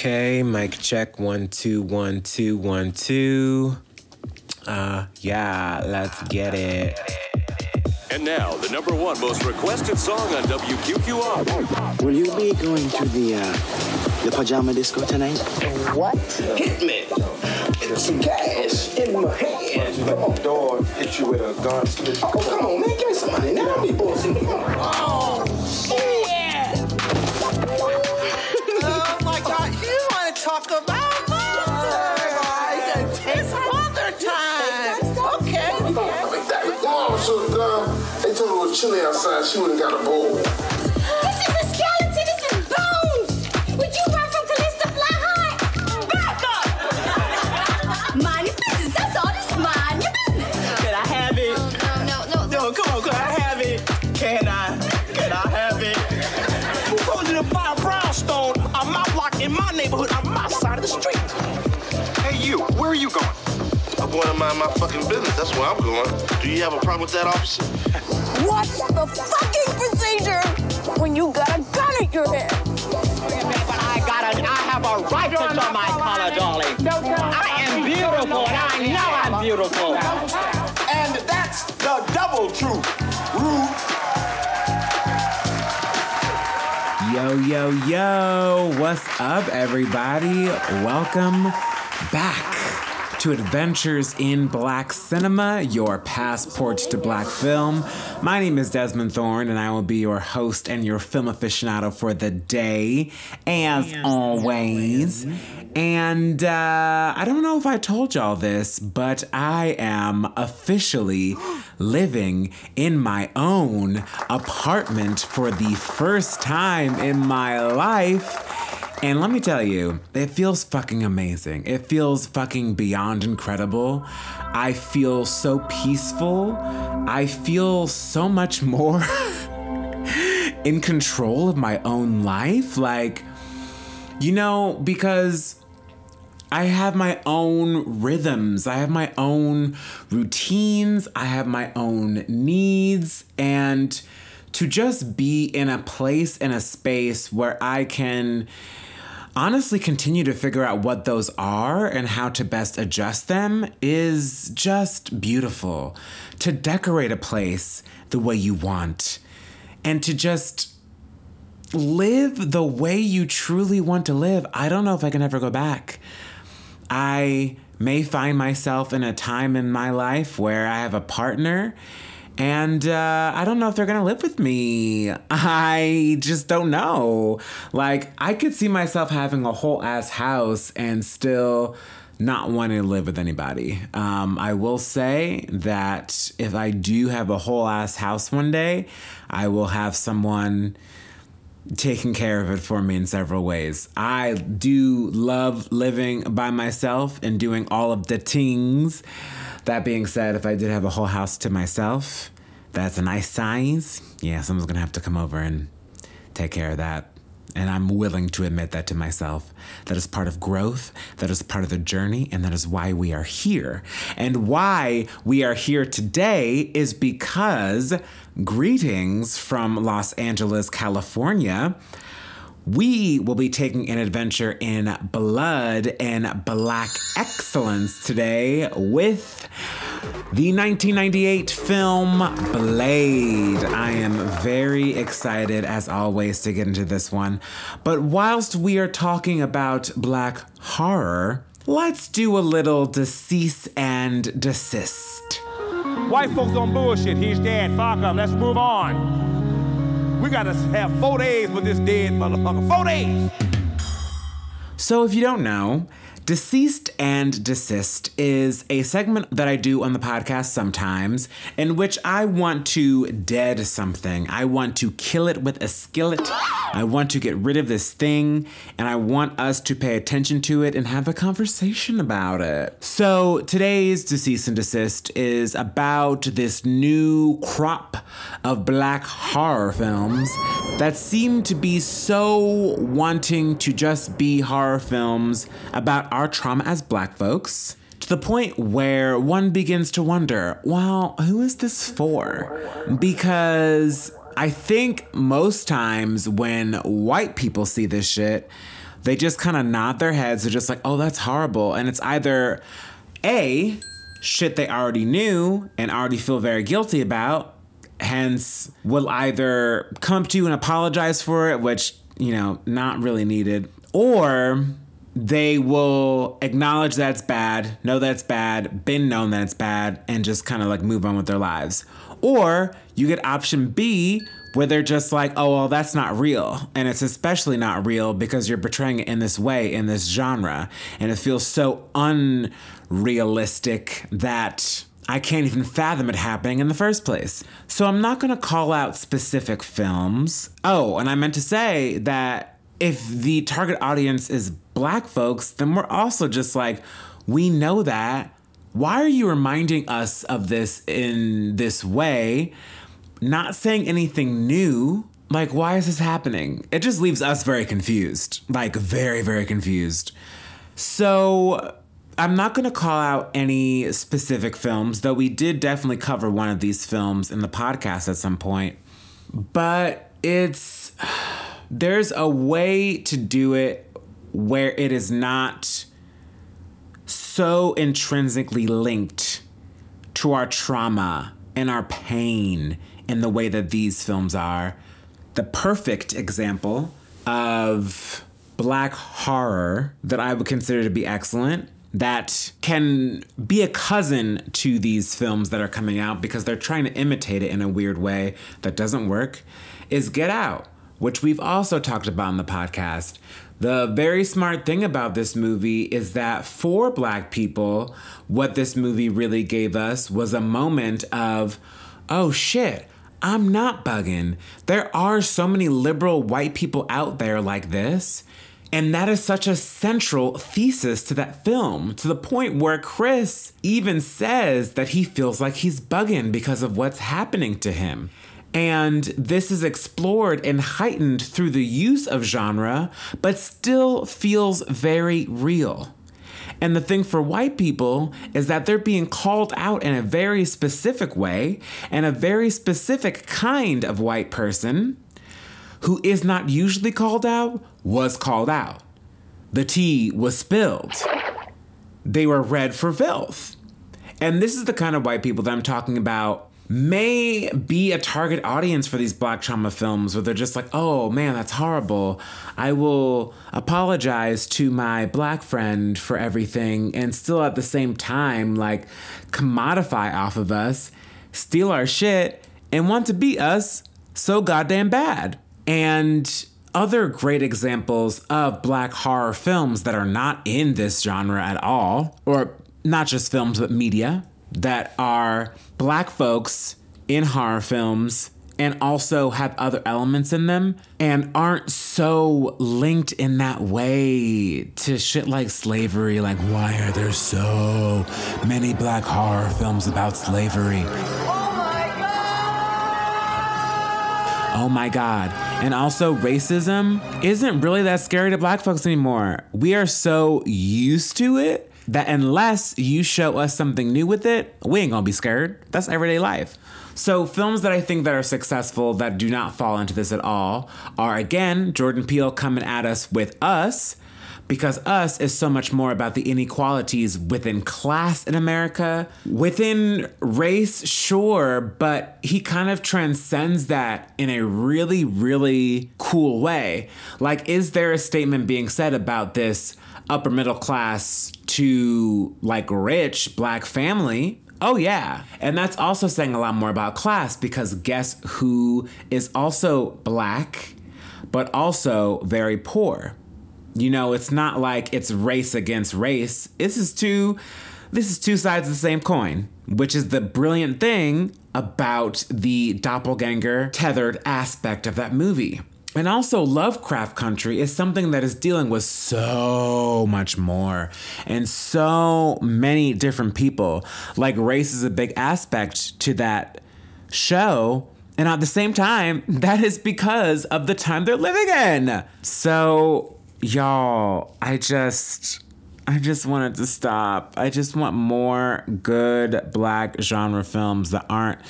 Okay, mic check one two one two one two. Uh, yeah, let's get it. And now, the number one most requested song on WQQR. Will you be going to the uh, the pajama disco tonight? What? Hit me. And some cash in my hand. Let the door hit you with a gun. Oh, come on, man. Give me some money. Now don't be bullshit. Come on. Oh, oh talk about mother? It's mother time. Okay. On, so girl. They told her it was chilly outside. She wouldn't got a bowl. Going to mind my fucking business. That's where I'm going. Do you have a problem with that, officer? What's the fucking procedure when you got a gun at your head? But I got a, I have a right to show my color, darling. I am beautiful, and I know I'm beautiful. And that's the double truth. Rude. Yo, yo, yo, what's up, everybody? Welcome back to Adventures in Black Cinema, your passport to black film. My name is Desmond Thorne, and I will be your host and your film aficionado for the day, as always. And uh, I don't know if I told y'all this, but I am officially living in my own apartment for the first time in my life. And let me tell you, it feels fucking amazing. It feels fucking beyond incredible. I feel so peaceful. I feel so much more in control of my own life. Like, you know, because I have my own rhythms, I have my own routines, I have my own needs, and to just be in a place, in a space where I can honestly continue to figure out what those are and how to best adjust them is just beautiful. To decorate a place the way you want and to just live the way you truly want to live. I don't know if I can ever go back. I may find myself in a time in my life where I have a partner and uh, I don't know if they're gonna live with me. I just don't know. Like, I could see myself having a whole ass house and still not wanting to live with anybody. Um, I will say that if I do have a whole ass house one day, I will have someone taking care of it for me in several ways. I do love living by myself and doing all of the things. That being said, if I did have a whole house to myself, that's a nice size. Yeah, someone's gonna have to come over and take care of that. And I'm willing to admit that to myself. That is part of growth, that is part of the journey, and that is why we are here. And why we are here today is because greetings from Los Angeles, California. We will be taking an adventure in blood and black excellence today with the 1998 film Blade. I am very excited, as always, to get into this one. But whilst we are talking about black horror, let's do a little decease and desist. White folks on bullshit. He's dead. Fuck him. Let's move on. We gotta have four days with this dead motherfucker. Four days. So, if you don't know, Deceased and Desist is a segment that I do on the podcast sometimes in which I want to dead something. I want to kill it with a skillet. I want to get rid of this thing and I want us to pay attention to it and have a conversation about it. So today's Deceased and Desist is about this new crop of black horror films that seem to be so wanting to just be horror films about our trauma as black folks to the point where one begins to wonder, well, who is this for? Because I think most times when white people see this shit, they just kind of nod their heads. They're just like, oh, that's horrible. And it's either A, shit they already knew and already feel very guilty about, hence will either come to you and apologize for it, which, you know, not really needed, or they will acknowledge that's bad, know that's bad, been known that it's bad, and just kind of like move on with their lives. Or you get option B, where they're just like, oh, well, that's not real. And it's especially not real because you're portraying it in this way, in this genre. And it feels so unrealistic that I can't even fathom it happening in the first place. So I'm not gonna call out specific films. Oh, and I meant to say that if the target audience is black folks, then we're also just like, we know that. Why are you reminding us of this in this way? Not saying anything new. Like, why is this happening? It just leaves us very confused. Like, very, very confused. So, I'm not going to call out any specific films, though we did definitely cover one of these films in the podcast at some point. But it's. There's a way to do it where it is not so intrinsically linked to our trauma and our pain in the way that these films are. The perfect example of black horror that I would consider to be excellent that can be a cousin to these films that are coming out because they're trying to imitate it in a weird way that doesn't work is Get Out, which we've also talked about in the podcast. The very smart thing about this movie is that for black people, what this movie really gave us was a moment of, oh shit, I'm not bugging. There are so many liberal white people out there like this. And that is such a central thesis to that film, to the point where Chris even says that he feels like he's bugging because of what's happening to him. And this is explored and heightened through the use of genre, but still feels very real. And the thing for white people is that they're being called out in a very specific way, and a very specific kind of white person who is not usually called out was called out. The tea was spilled. They were read for filth. And this is the kind of white people that I'm talking about may be a target audience for these black trauma films where they're just like, oh man, that's horrible. I will apologize to my black friend for everything and still at the same time, like, commodify off of us, steal our shit, and want to beat us so goddamn bad. And other great examples of black horror films that are not in this genre at all, or not just films, but media, that are black folks in horror films and also have other elements in them and aren't so linked in that way to shit like slavery. Like, why are there so many black horror films about slavery? Oh my God. Oh my god. And also, racism isn't really that scary to black folks anymore. We are so used to it that unless you show us something new with it, we ain't gonna be scared. That's everyday life. So films that I think that are successful that do not fall into this at all are again Jordan Peele coming at us with Us because Us is so much more about the inequalities within class in America, within race, sure, but he kind of transcends that in a really, really cool way. Like, is there a statement being said about this upper middle class to like rich black family? Oh, yeah. And that's also saying a lot more about class because guess who is also black, but also very poor? You know, it's not like it's race against race. This is two this is two sides of the same coin, which is the brilliant thing about the doppelganger tethered aspect of that movie. And also, Lovecraft Country is something that is dealing with so much more and so many different people. Like, race is a big aspect to that show. And at the same time, that is because of the time they're living in. So, y'all, I just. I just wanted to stop. I just want more good black genre films that aren't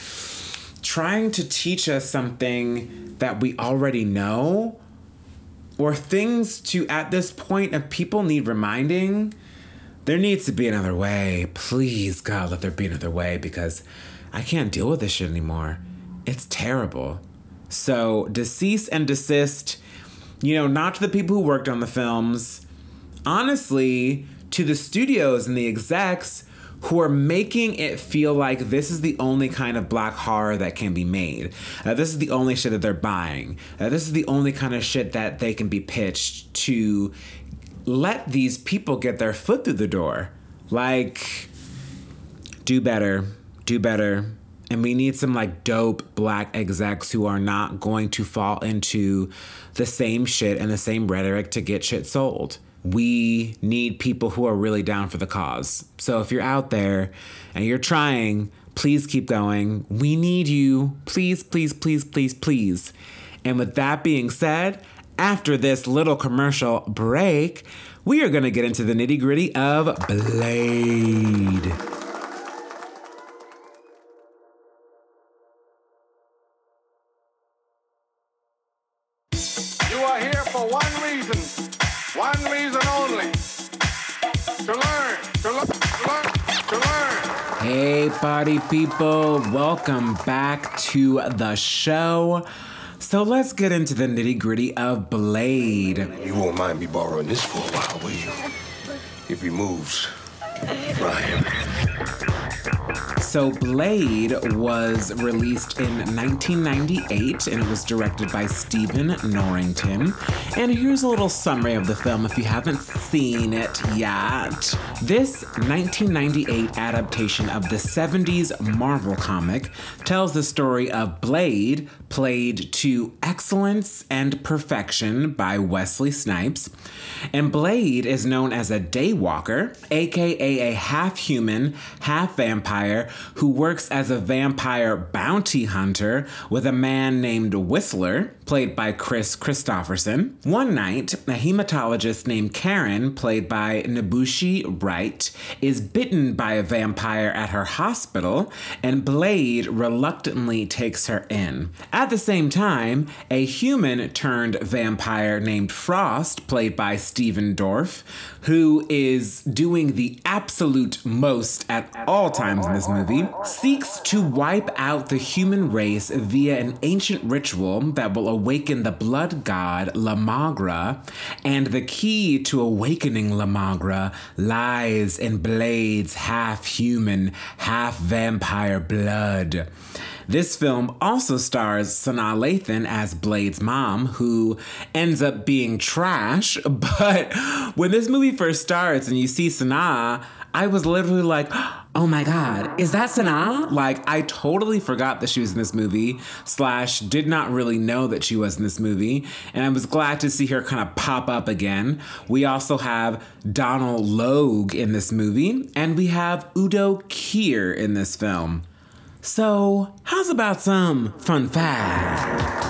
trying to teach us something that we already know or things to, at this point, if people need reminding, there needs to be another way. Please, God, let there be another way because I can't deal with this shit anymore. It's terrible. So, decease and desist, you know, not to the people who worked on the films, honestly, to the studios and the execs who are making it feel like this is the only kind of black horror that can be made. Uh, this is the only shit that they're buying. Uh, this is the only kind of shit that they can be pitched to let these people get their foot through the door. Like, do better, do better. And we need some like dope black execs who are not going to fall into the same shit and the same rhetoric to get shit sold we need people who are really down for the cause. So if you're out there and you're trying, please keep going. We need you. Please, please, please, please, please. And with that being said, after this little commercial break, we are going to get into the nitty gritty of Blade. You are here for one reason, one reason only. To learn, to learn, to learn, to learn. Hey, party people, welcome back to the show. So let's get into the nitty gritty of Blade. You won't mind me borrowing this for a while, will you? If he moves, Ryan. So, Blade was released in 1998 and it was directed by Stephen Norrington. And here's a little summary of the film if you haven't seen it yet. This 1998 adaptation of the 70s Marvel comic tells the story of Blade, played to excellence and perfection by Wesley Snipes. And Blade is known as a daywalker, aka a half human, half vampire who works as a vampire bounty hunter with a man named Whistler, played by Kris Kristofferson. One night, a hematologist named Karen, played by N'Bushe Wright, is bitten by a vampire at her hospital, and Blade reluctantly takes her in. At the same time, a human turned vampire named Frost, played by Stephen Dorff, who is doing the absolute most at all times in this movie, seeks to wipe out the human race via an ancient ritual that will awaken the blood god La Magra. And the key to awakening La Magra lies in Blade's half human, half vampire blood. This film also stars Sanaa Lathan as Blade's mom, who ends up being trash. But when this movie first starts and you see Sanaa, I was literally like, oh my god, is that Sanaa? Like, I totally forgot that she was in this movie, slash, did not really know that she was in this movie. And I was glad to see her kind of pop up again. We also have Donald Logue in this movie, and we have Udo Kier in this film. So, how's about some fun facts?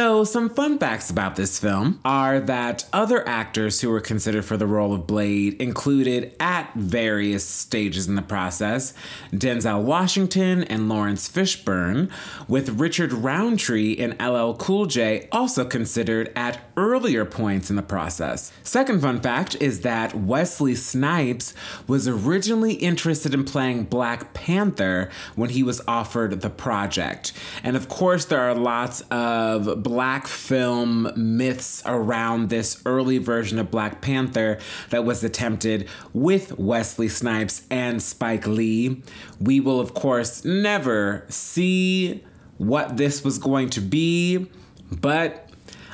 So, some fun facts about this film are that other actors who were considered for the role of Blade included at various stages in the process Denzel Washington and Laurence Fishburne, with Richard Roundtree and LL Cool J also considered at earlier points in the process. Second fun fact is that Wesley Snipes was originally interested in playing Black Panther when he was offered the project. And of course, there are lots of black film myths around this early version of Black Panther that was attempted with Wesley Snipes and Spike Lee. We will, of course, never see what this was going to be, but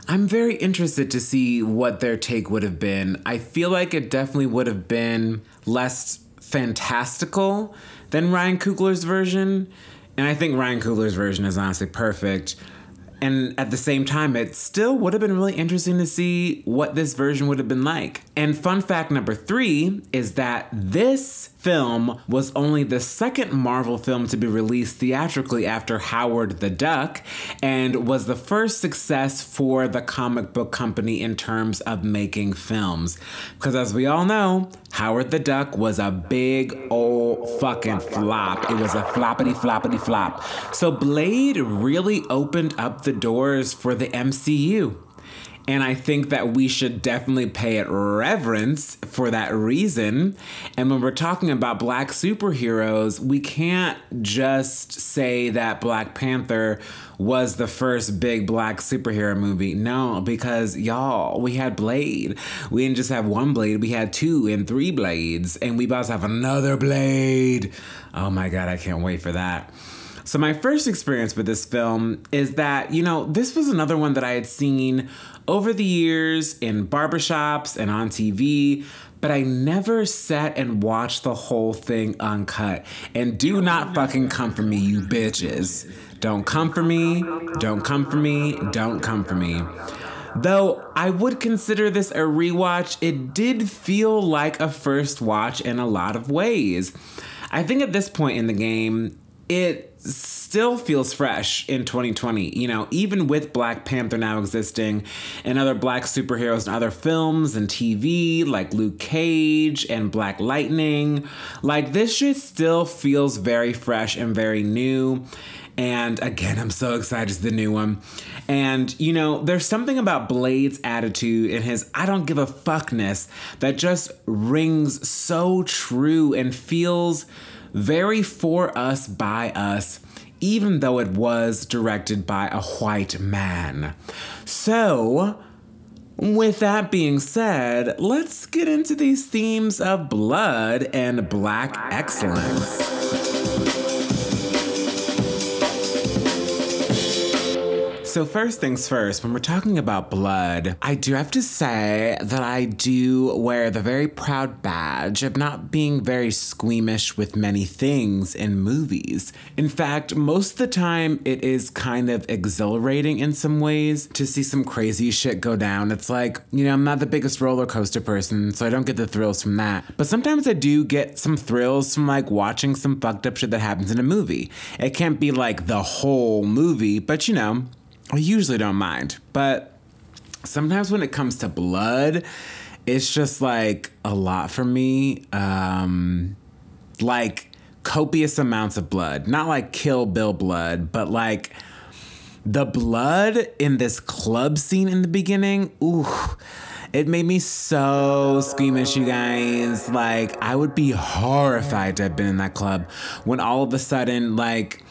I'm very interested to see what their take would have been. I feel like it definitely would have been less fantastical than Ryan Coogler's version. And I think Ryan Coogler's version is honestly perfect. And at the same time, it still would have been really interesting to see what this version would have been like. And fun fact number three is that this film was only the second Marvel film to be released theatrically after Howard the Duck and was the first success for the comic book company in terms of making films. Because as we all know, Howard the Duck was a big old fucking flop. It was a floppity floppity flop. So Blade really opened up the doors for the MCU. And I think that we should definitely pay it reverence for that reason. And when we're talking about black superheroes, we can't just say that Black Panther was the first big black superhero movie. No, because y'all, we had Blade. We didn't just have one blade, we had two and three blades. And we about to have another blade. Oh my God, I can't wait for that. So, my first experience with this film is that, you know, this was another one that I had seen over the years in barbershops and on TV, but I never sat and watched the whole thing uncut. And do not fucking come for me, you bitches. Don't come for me, don't come for me, don't come for me. Though I would consider this a rewatch, it did feel like a first watch in a lot of ways. I think at this point in the game, it still feels fresh in 2020. You know, even with Black Panther now existing and other black superheroes and other films and TV like Luke Cage and Black Lightning, like this shit still feels very fresh and very new. And again, I'm so excited to the new one. And, you know, there's something about Blade's attitude and his I don't give a fuckness that just rings so true and feels very for us by us, even though it was directed by a white man. So, with that being said, let's get into these themes of blood and black excellence. So, first things first, when we're talking about blood, I do have to say that I do wear the very proud badge of not being very squeamish with many things in movies. In fact, most of the time, it is kind of exhilarating in some ways to see some crazy shit go down. It's like, you know, I'm not the biggest roller coaster person, so I don't get the thrills from that. But sometimes I do get some thrills from like watching some fucked up shit that happens in a movie. It can't be like the whole movie, but you know, I usually don't mind, but sometimes when it comes to blood, it's just like a lot for me. Um, like copious amounts of blood, not like Kill Bill blood, but like the blood in this club scene in the beginning. Ooh. It made me so squeamish, you guys. Like, I would be horrified to have been in that club when all of a sudden, like,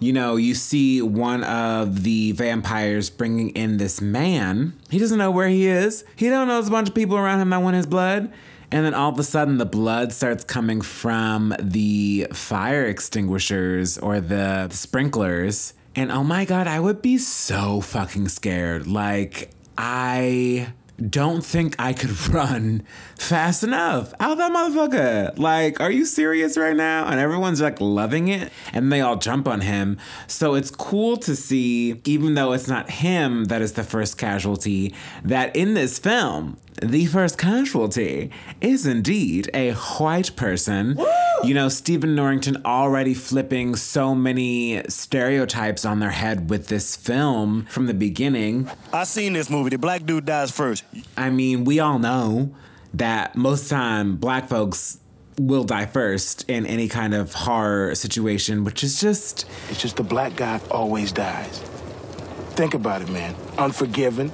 you know, you see one of the vampires bringing in this man. He doesn't know where he is. He don't know there's a bunch of people around him that want his blood. And then all of a sudden, the blood starts coming from the fire extinguishers or the sprinklers. And oh my God, I would be so fucking scared. Like, I don't think I could run fast enough out that motherfucker. Like, are you serious right now? And everyone's like loving it and they all jump on him. So it's cool to see, even though it's not him that is the first casualty, that in this film, the first casualty is indeed a white person. Woo! You know, Stephen Norrington already flipping so many stereotypes on their head with this film from the beginning. I seen this movie. The black dude dies first. I mean, we all know that most time black folks will die first in any kind of horror situation, which is just It's just the black guy always dies. Think about it, man. Unforgiven,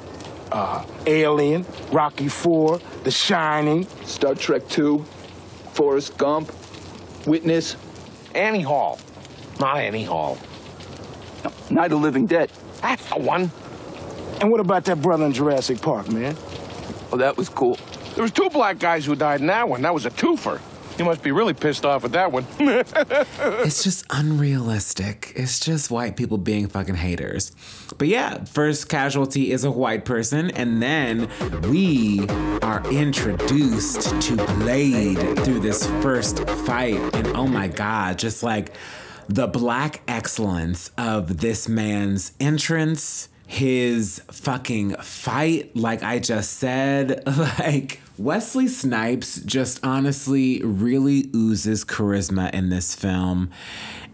uh, Alien, Rocky Four, The Shining, Star Trek Two, Forrest Gump, Witness, Annie Hall. Not Annie Hall. no, Night of the Living Dead. That's the one. And what about that brother in Jurassic Park, man? Oh, that was cool. There was two black guys who died in that one. That was a twofer. You must be really pissed off at that one. it's just unrealistic. It's just white people being fucking haters. But yeah, first casualty is a white person, and then we are introduced to Blade through this first fight. And oh my god, just like the black excellence of this man's entrance, his fucking fight, like I just said, like Wesley Snipes just honestly really oozes charisma in this film.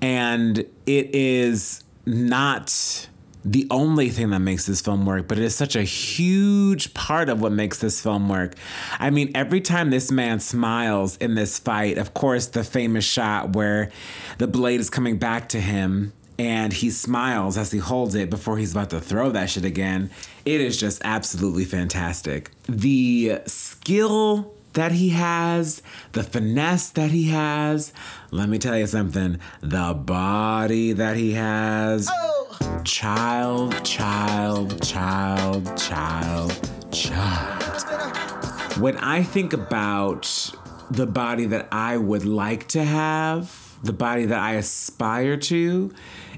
And it is not the only thing that makes this film work, but it is such a huge part of what makes this film work. I mean, every time this man smiles in this fight, of course, the famous shot where the blade is coming back to him and he smiles as he holds it before he's about to throw that shit again. It is just absolutely fantastic. The skill that he has, the finesse that he has. Let me tell you something the body that he has. Child, child, child, child, child. When I think about the body that I would like to have, the body that I aspire to,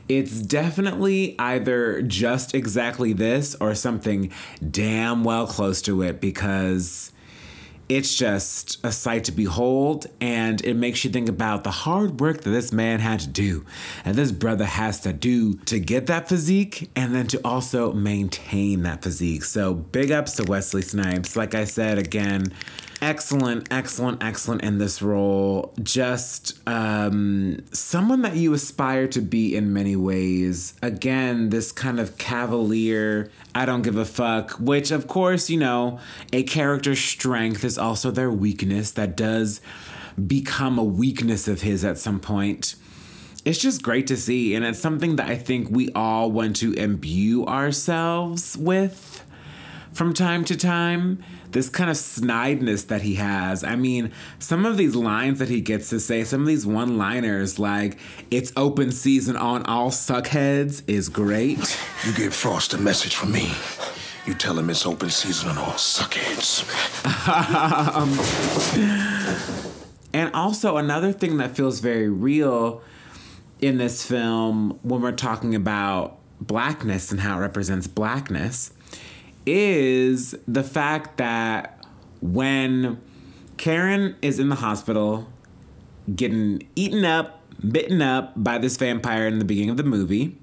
it's definitely either just exactly this or something damn well close to it because it's just a sight to behold and it makes you think about the hard work that this man had to do and this brother has to do to get that physique and then to also maintain that physique. So big ups to wesley snipes. Like i said again excellent excellent excellent in this role. Just um, someone that you aspire to be in many ways. Again this kind of cavalier i don't give a fuck which of course you know a character's strength is also their weakness that does become a weakness of his at some point. It's just great to see and it's something that i think we all want to imbue ourselves with from time to time this kind of snideness that he has. I mean, some of these lines that he gets to say, some of these one liners, like, it's open season on all suckheads, is great. You give Frost a message from me. You tell him it's open season on all suckheads. um, and also, another thing that feels very real in this film when we're talking about blackness and how it represents blackness is the fact that when Karen is in the hospital getting eaten up, bitten up by this vampire in the beginning of the movie,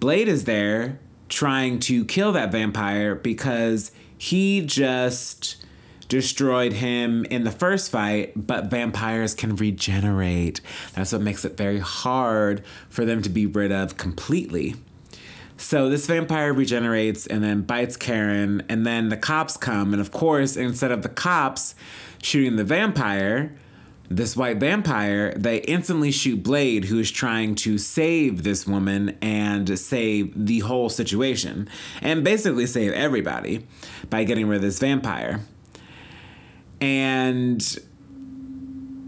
Blade is there trying to kill that vampire because he just destroyed him in the first fight, but vampires can regenerate. That's what makes it very hard for them to be rid of completely. So this vampire regenerates and then bites Karen, and then the cops come, and of course, instead of the cops shooting the vampire, this white vampire, they instantly shoot Blade, who is trying to save this woman and save the whole situation, and basically save everybody by getting rid of this vampire. And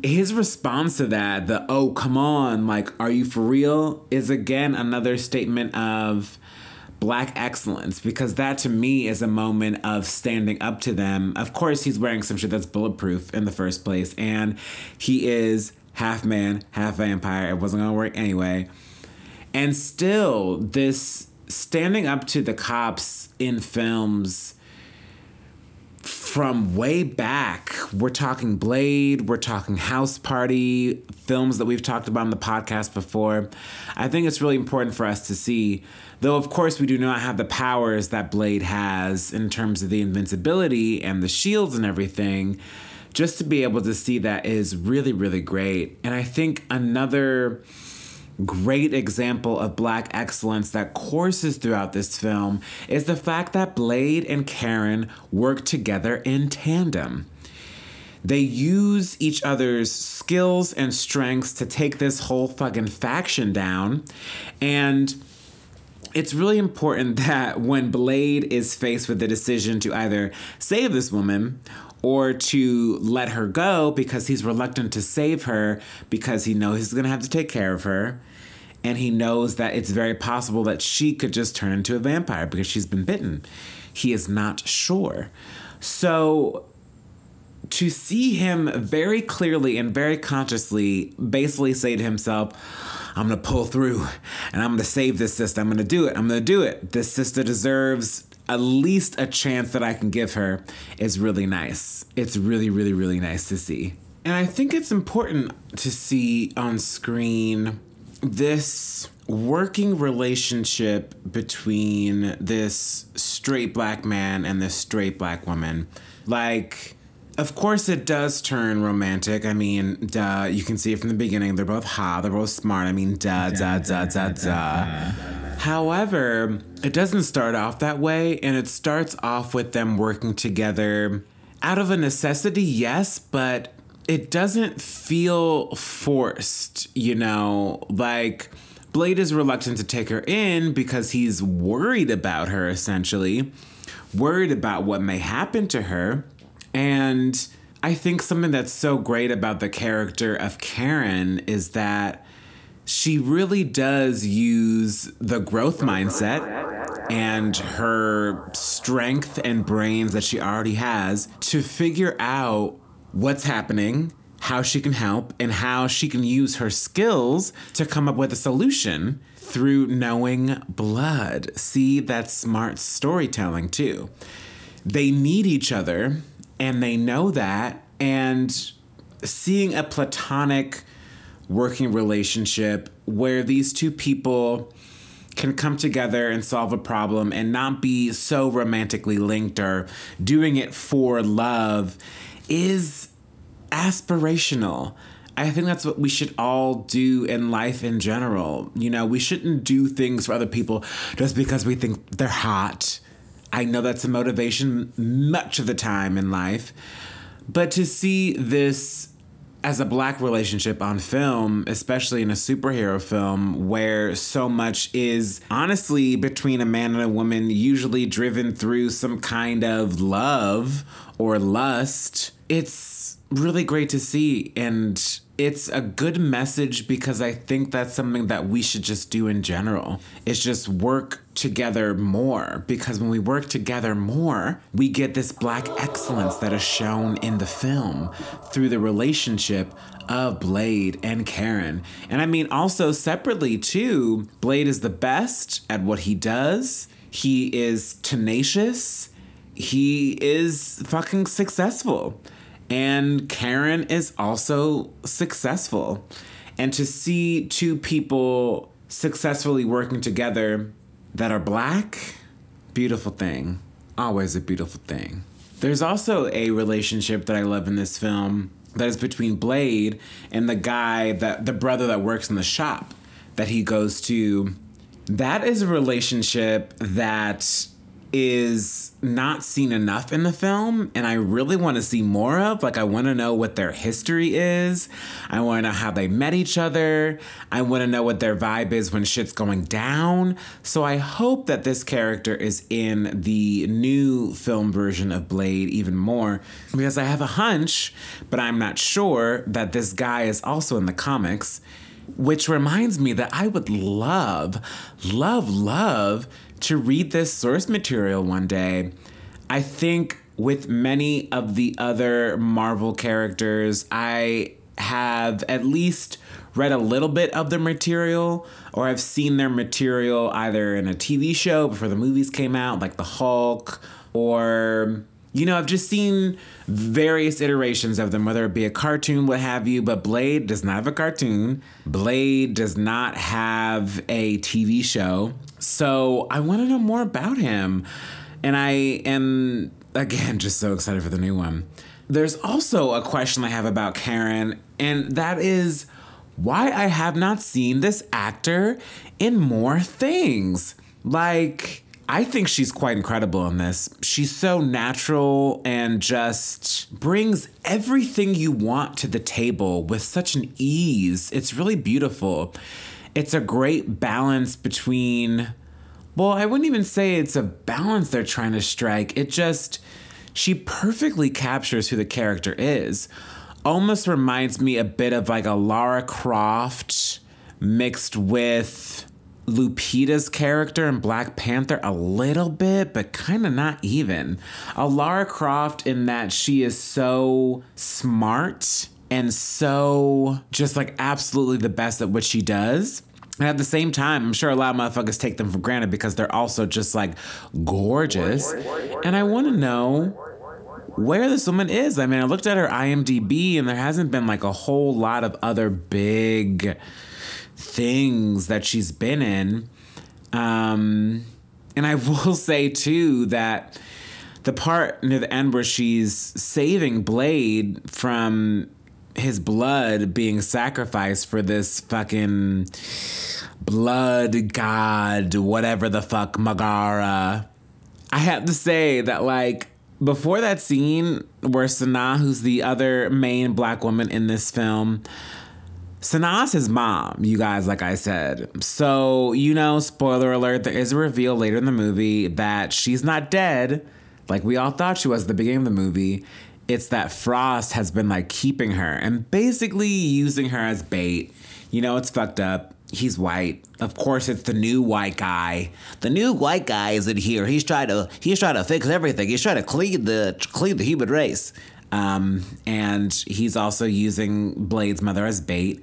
his response to that, the oh, come on, like, are you for real, is again another statement of black excellence because that to me is a moment of standing up to them. Of course, he's wearing some shit that's bulletproof in the first place, and he is half man, half vampire. It wasn't gonna work anyway. And still, this standing up to the cops in films from way back. We're talking Blade, we're talking House Party, films that we've talked about on the podcast before. I think it's really important for us to see, though, of course, we do not have the powers that Blade has in terms of the invincibility and the shields and everything. Just to be able to see that is really, really great. And I think another great example of black excellence that courses throughout this film is the fact that Blade and Karen work together in tandem. They use each other's skills and strengths to take this whole fucking faction down. And it's really important that when Blade is faced with the decision to either save this woman or to let her go because he's reluctant to save her because he knows he's gonna have to take care of her. And he knows that it's very possible that she could just turn into a vampire because she's been bitten. He is not sure. So to see him very clearly and very consciously basically say to himself, I'm gonna pull through and I'm gonna save this sister. I'm gonna do it. I'm gonna do it. This sister deserves at least a chance that I can give her is really nice. It's really, really, really nice to see. And I think it's important to see on screen this working relationship between this straight black man and this straight black woman. Like, of course, it does turn romantic. I mean, duh, you can see it from the beginning. They're both hot, they're both smart. I mean, duh, duh, duh, duh, duh. However, it doesn't start off that way, and it starts off with them working together out of a necessity, yes, but it doesn't feel forced, you know? Like, Blade is reluctant to take her in because he's worried about her, essentially, worried about what may happen to her. And I think something that's so great about the character of Karen is that she really does use the growth mindset and her strength and brains that she already has to figure out what's happening, how she can help, and how she can use her skills to come up with a solution through knowing blood. See, that's smart storytelling too. They need each other and they know that, and seeing a platonic working relationship where these two people can come together and solve a problem and not be so romantically linked or doing it for love is aspirational. I think that's what we should all do in life in general. You know, we shouldn't do things for other people just because we think they're hot. I know that's a motivation much of the time in life. But to see this as a black relationship on film, especially in a superhero film where so much is honestly between a man and a woman, usually driven through some kind of love or lust, it's really great to see. And it's a good message because I think that's something that we should just do in general. It's just work together more because when we work together more, we get this black excellence that is shown in the film through the relationship of Blade and Karen. And I mean, also separately, too, Blade is the best at what he does, he is tenacious, he is fucking successful. And Karen is also successful. And to see two people successfully working together that are black, beautiful thing. Always a beautiful thing. There's also a relationship that I love in this film that is between Blade and the guy that the brother that works in the shop that he goes to. That is a relationship that is not seen enough in the film and I really want to see more of. Like, I want to know what their history is. I want to know how they met each other. I want to know what their vibe is when shit's going down. So, I hope that this character is in the new film version of Blade even more because I have a hunch, but I'm not sure that this guy is also in the comics. Which reminds me that I would love, love, love to read this source material one day. I think with many of the other Marvel characters, I have at least read a little bit of their material or I've seen their material either in a TV show before the movies came out, like The Hulk, or you know, I've just seen various iterations of them, whether it be a cartoon, what have you, but Blade does not have a cartoon. Blade does not have a TV show. So I want to know more about him. And I am, again, just so excited for the new one. There's also a question I have about Karen, and that is why I have not seen this actor in more things. Like, I think she's quite incredible in this. She's so natural and just brings everything you want to the table with such an ease. It's really beautiful. It's a great balance between, well, I wouldn't even say it's a balance they're trying to strike. It just, she perfectly captures who the character is. Almost reminds me a bit of like a Lara Croft mixed with Lupita's character in Black Panther a little bit, but kind of not even. A Lara Croft in that she is so smart and so just like absolutely the best at what she does. And at the same time, I'm sure a lot of motherfuckers take them for granted because they're also just like gorgeous. And I want to know where this woman is. I mean, I looked at her IMDb and there hasn't been like a whole lot of other big things that she's been in. Um, and I will say too that the part near the end where she's saving Blade from his blood being sacrificed for this fucking blood god, whatever the fuck, Magara. I have to say that, like, before that scene where Sanaa, who's the other main black woman in this film, Sanaa's mom, you guys, like I said. So, you know, spoiler alert, there is a reveal later in the movie that she's not dead, like we all thought she was at the beginning of the movie. It's that Frost has been like keeping her and basically using her as bait. You know, it's fucked up. He's white. Of course, it's the new white guy. The new white guy is in here. He's trying to he's trying to fix everything. He's trying to clean the clean the human race. Um, and he's also using Blade's mother as bait.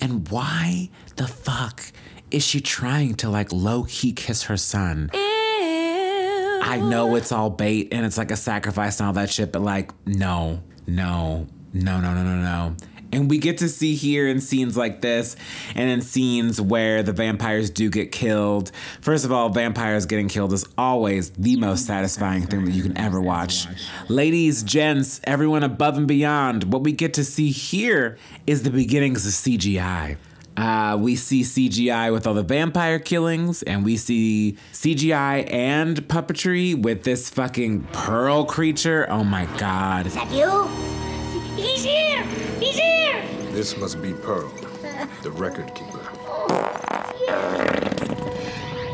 And why the fuck is she trying to like low key kiss her son? I know it's all bait and it's like a sacrifice and all that shit, but like, no, no, no, no, no, no, no. And we get to see here in scenes like this and in scenes where the vampires do get killed. First of all, vampires getting killed is always the most satisfying thing that you can ever watch. Ladies, gents, everyone above and beyond, what we get to see here is the beginnings of CGI. Uh, we see CGI with all the vampire killings, and we see CGI and puppetry with this fucking pearl creature. Oh my god. Is that you? He's here! He's here! This must be Pearl, the record keeper.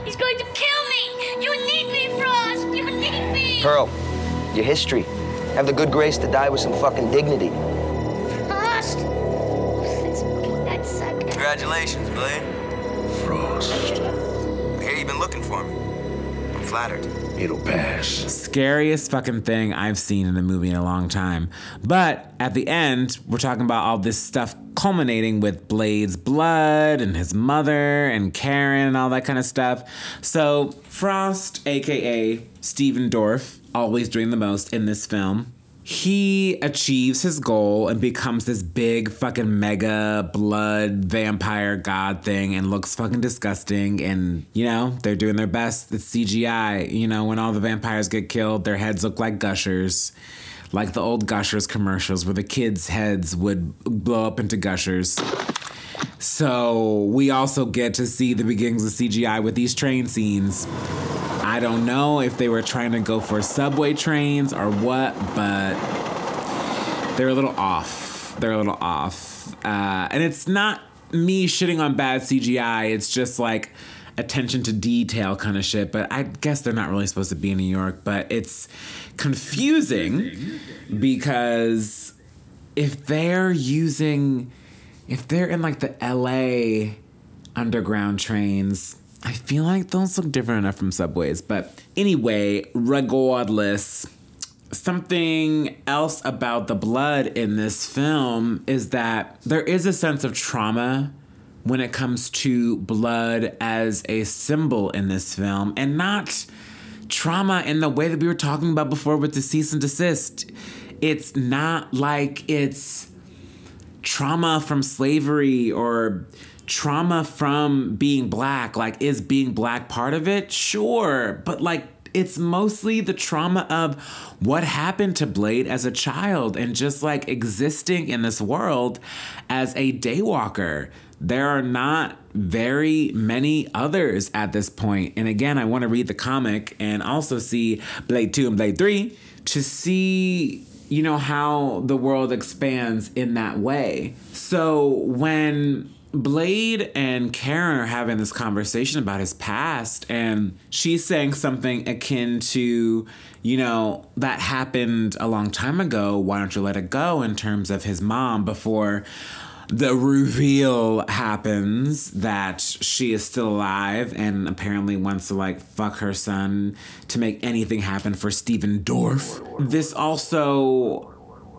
He's going to kill me! You need me, Frost! You need me! Pearl, your history. Have the good grace to die with some fucking dignity. Frost! That sucker. Congratulations, Blade. Frost. I hear you've been looking for me. I'm flattered. It'll pass. Scariest fucking thing I've seen in a movie in a long time. But at the end, we're talking about all this stuff culminating with Blade's blood and his mother and Karen and all that kind of stuff. So, Frost, aka Stephen Dorff, always doing the most in this film. He achieves his goal and becomes this big fucking mega blood vampire god thing and looks fucking disgusting. And, you know, they're doing their best. It's CGI. You know, when all the vampires get killed, their heads look like gushers. Like the old Gushers commercials where the kids' heads would blow up into gushers. So we also get to see the beginnings of CGI with these train scenes. I don't know if they were trying to go for subway trains or what, but they're a little off. They're a little off. Uh, and it's not me shitting on bad CGI, it's just like attention to detail kind of shit. But I guess they're not really supposed to be in New York, but it's confusing because if they're using, if they're in like the LA underground trains, I feel like those look different enough from subways. But anyway, regardless, something else about the blood in this film is that there is a sense of trauma when it comes to blood as a symbol in this film and not trauma in the way that we were talking about before with the cease and desist. It's not like it's trauma from slavery or trauma from being black. Like, is being black part of it? Sure. But, like, it's mostly the trauma of what happened to Blade as a child and just like existing in this world as a daywalker. There are not very many others at this point. And again, I want to read the comic and also see Blade 2 and Blade 3 to see you know how the world expands in that way. So when Blade and Karen are having this conversation about his past, and she's saying something akin to, you know, that happened a long time ago. Why don't you let it go in terms of his mom before the reveal happens that she is still alive and apparently wants to like fuck her son to make anything happen for Stephen Dorff. This also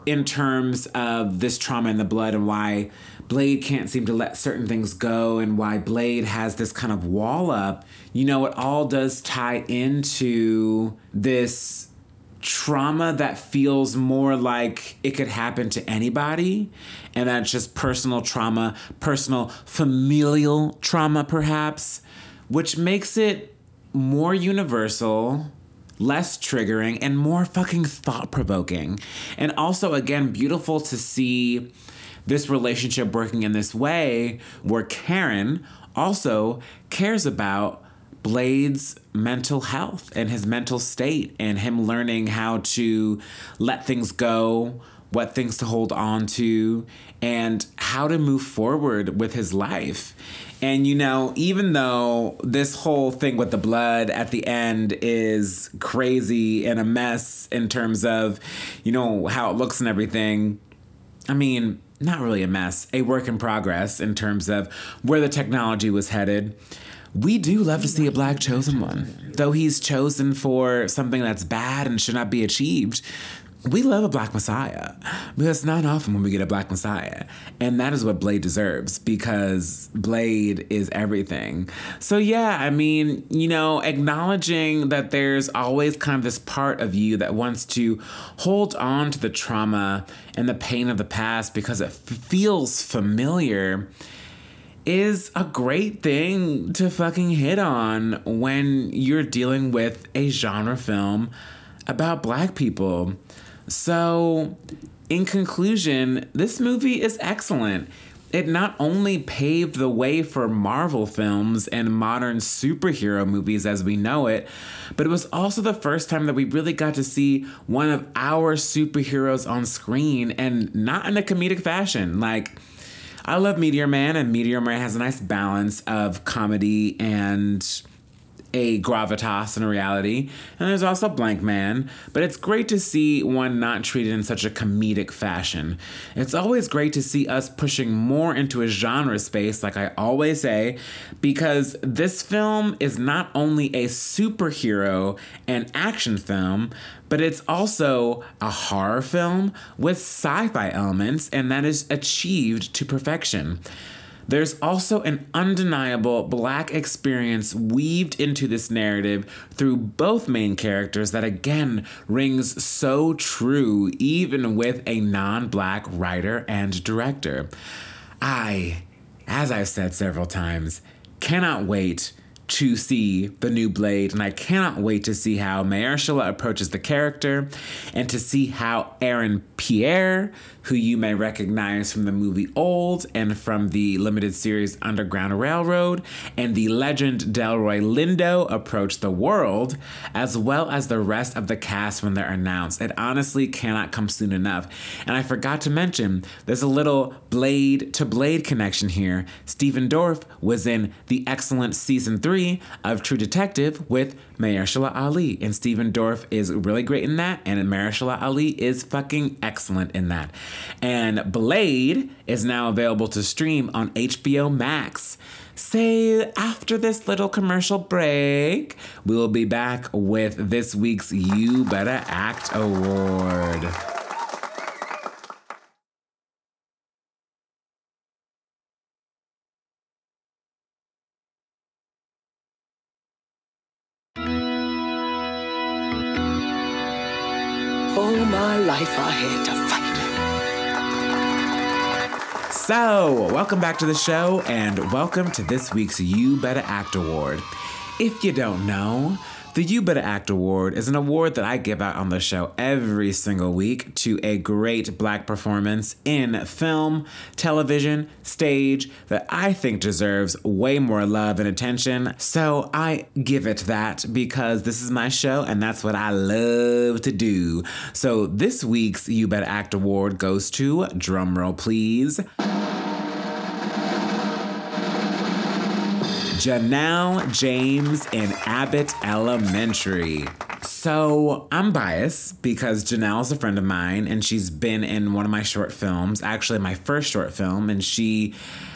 in terms of this trauma in the blood and why Blade can't seem to let certain things go and why Blade has this kind of wall up, you know, it all does tie into this trauma that feels more like it could happen to anybody. And that's just personal trauma, personal familial trauma, perhaps, which makes it more universal less triggering and more fucking thought provoking. And also, again, beautiful to see this relationship working in this way where Karen also cares about Blade's mental health and his mental state and him learning how to let things go, what things to hold on to, and how to move forward with his life. And you know, even though this whole thing with the blood at the end is crazy and a mess in terms of, you know, how it looks and everything, I mean, not really a mess, a work in progress in terms of where the technology was headed. We do love to see a black chosen one. Though he's chosen for something that's bad and should not be achieved, we love a black messiah. Because it's not often when we get a black messiah. And that is what blade deserves because blade is everything. So yeah i mean you know acknowledging that there's always kind of this part of you that wants to hold on to the trauma and the pain of the past because it f- feels familiar is a great thing to fucking hit on when you're dealing with a genre film about black people so, in conclusion, this movie is excellent. It not only paved the way for Marvel films and modern superhero movies as we know it, but it was also the first time that we really got to see one of our superheroes on screen and not in a comedic fashion. Like, I love Meteor Man, and Meteor Man has a nice balance of comedy and a gravitas a reality. And there's also Blankman, but it's great to see one not treated in such a comedic fashion. It's always great to see us pushing more into a genre space, like I always say, because this film is not only a superhero and action film, but it's also a horror film with sci fi elements, and that is achieved to perfection. There's also an undeniable black experience weaved into this narrative through both main characters that again rings so true, even with a non black writer and director. I, as I've said several times, cannot wait to see the new Blade, and I cannot wait to see how Mahershala approaches the character and to see how Aaron Pierre, who you may recognize from the movie Old and from the limited series Underground Railroad, and the legend Delroy Lindo approach the world, as well as the rest of the cast when they're announced. It honestly cannot come soon enough. And I forgot to mention, there's a little Blade to Blade connection here. Stephen Dorff was in the excellent season three of True Detective with Mahershala Ali, and Stephen Dorff is really great in that, and Mahershala Ali is fucking excellent in that. And Blade is now available to stream on HBO Max. Say after this little commercial break, we will be back with this week's You Better Act Award. So, welcome back to the show and welcome to this week's You Better Act Award. If you don't know, the You Better Act Award is an award that I give out on the show every single week to a great black performance in film, television, stage that I think deserves way more love and attention. So I give it that because this is my show and that's what I love to do. So this week's You Better Act Award goes to, drumroll please. Janelle James in Abbott Elementary. So I'm biased because Janelle's a friend of mine and she's been in one of my short films, actually, my first short film, and she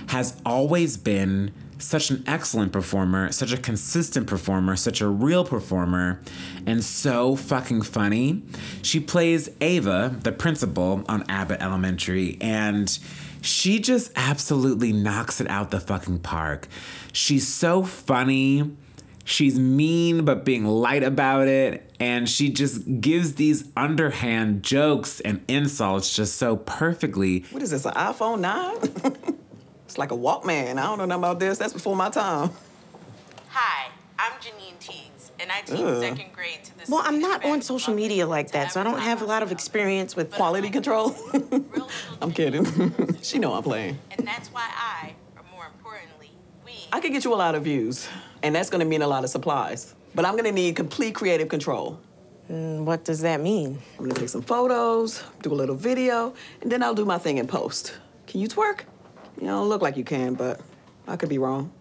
has always been such an excellent performer, such a consistent performer, such a real performer, and so fucking funny. She plays Ava, the principal on Abbott Elementary, and she just absolutely knocks it out the fucking park. She's so funny. She's mean, but being light about it. And she just gives these underhand jokes and insults just so perfectly. What is this, an iPhone 9? it's like a Walkman. I don't know nothing about this. That's before my time. Hi, I'm Janine Teagues. and I teach Ugh. second grade to the Well, I'm not on social media like that, so I don't have a lot of experience with quality control. I'm kidding. she know I'm playing. And that's why I, or more importantly, we. I could get you a lot of views, and that's gonna mean a lot of supplies. But I'm gonna need complete creative control. Mm, what does that mean? I'm gonna take some photos, do a little video, and then I'll do my thing in post. Can you twerk? You don't look like you can, but I could be wrong.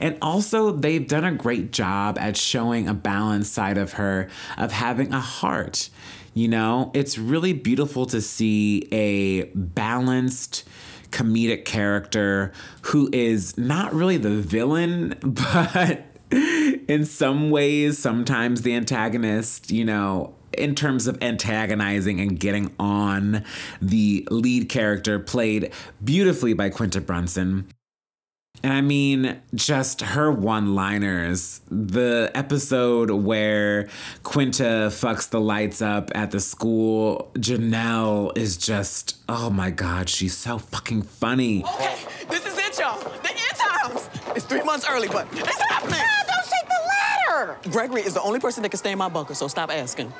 And also, they've done a great job at showing a balanced side of her, of having a heart. You know, it's really beautiful to see a balanced comedic character who is not really the villain, but in some ways, sometimes the antagonist, you know, in terms of antagonizing and getting on the lead character, played beautifully by Quinta Brunson. And I mean, just her one liners. The episode where Quinta fucks the lights up at the school, Janelle is just, oh my God, she's so fucking funny. Okay, this is it, y'all. The end times. It's three months early, but it's happening. Don't take the ladder. Gregory is the only person that can stay in my bunker, so stop asking.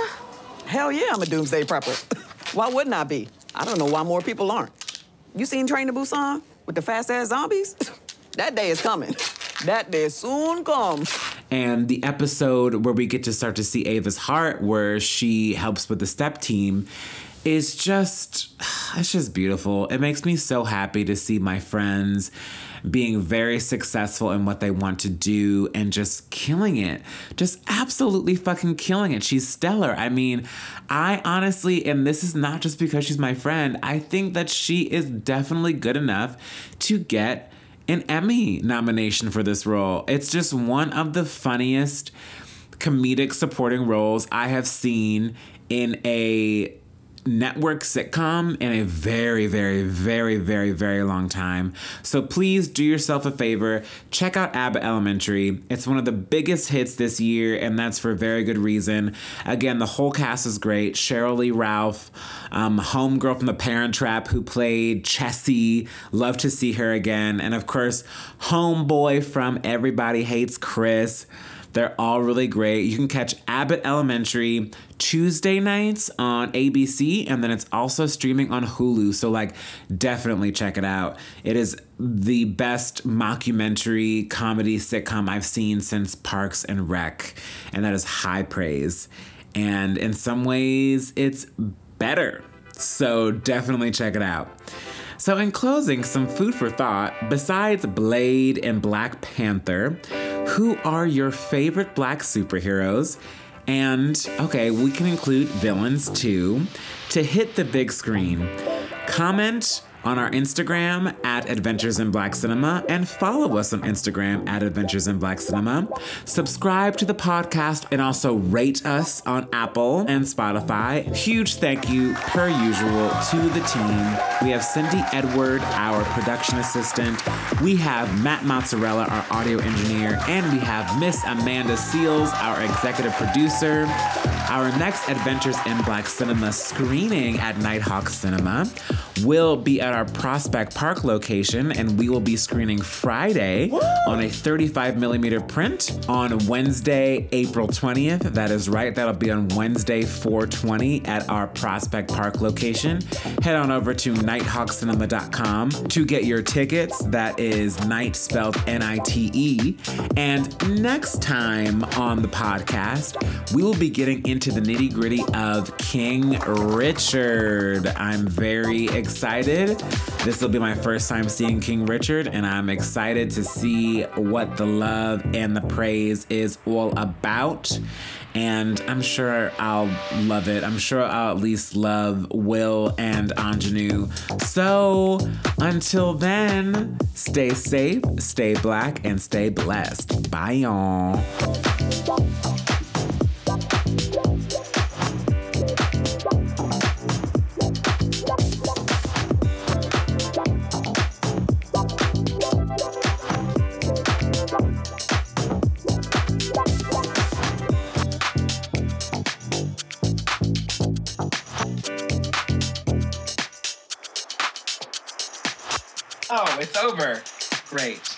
Hell yeah, I'm a doomsday prepper. why wouldn't I be? I don't know why more people aren't. You seen Train to Busan with the fast ass zombies? that day is coming. That day soon comes. And the episode where we get to start to see Ava's heart, where she helps with the step team, is just, it's just beautiful. It makes me so happy to see my friends being very successful in what they want to do and just killing it. Just absolutely fucking killing it. She's stellar. I mean, I honestly, and this is not just because she's my friend, I think that she is definitely good enough to get an Emmy nomination for this role. It's just one of the funniest comedic supporting roles I have seen in a network sitcom in a very, very, very, very, very long time. So please do yourself a favor. Check out Abbott Elementary. It's one of the biggest hits this year, and that's for very good reason. Again, the whole cast is great. Cheryl Lee Ralph, um, homegirl from The Parent Trap who played Chessy. Love to see her again. And of course, homeboy from Everybody Hates Chris. They're all really great. You can catch Abbott Elementary Tuesday nights on ABC, and then it's also streaming on Hulu. So, like, definitely check it out. It is the best mockumentary comedy sitcom I've seen since Parks and Rec, and that is high praise. And in some ways, it's better. So, definitely check it out. So, in closing, some food for thought. Besides Blade and Black Panther, who are your favorite black superheroes? And okay, we can include villains too. To hit the big screen, comment on our Instagram at Adventures in Black Cinema and follow us on Instagram at Adventures in Black Cinema. Subscribe to the podcast and also rate us on Apple and Spotify. Huge thank you, per usual, to the team. We have Cindy Edward, our production assistant. We have Matt Mozzarella, our audio engineer. And we have Miss Amanda Seals, our executive producer. Our next Adventures in Black Cinema screening at Nighthawk Cinema will be at our Prospect Park location, and we will be screening Friday on a 35 millimeter print on Wednesday, April 20th. That is right. That'll be on Wednesday, 420 at our Prospect Park location. Head on over to nighthawkcinema.com to get your tickets. That is night spelled N I T E. And next time on the podcast, we will be getting into the nitty gritty of King Richard. I'm very excited. This will be my first time seeing King Richard, and I'm excited to see what the love and the praise is all about. And I'm sure I'll love it. I'm sure I'll at least love Will and Aunjanue. So until then, stay safe, stay black, and stay blessed. Bye, y'all. It's over. Great.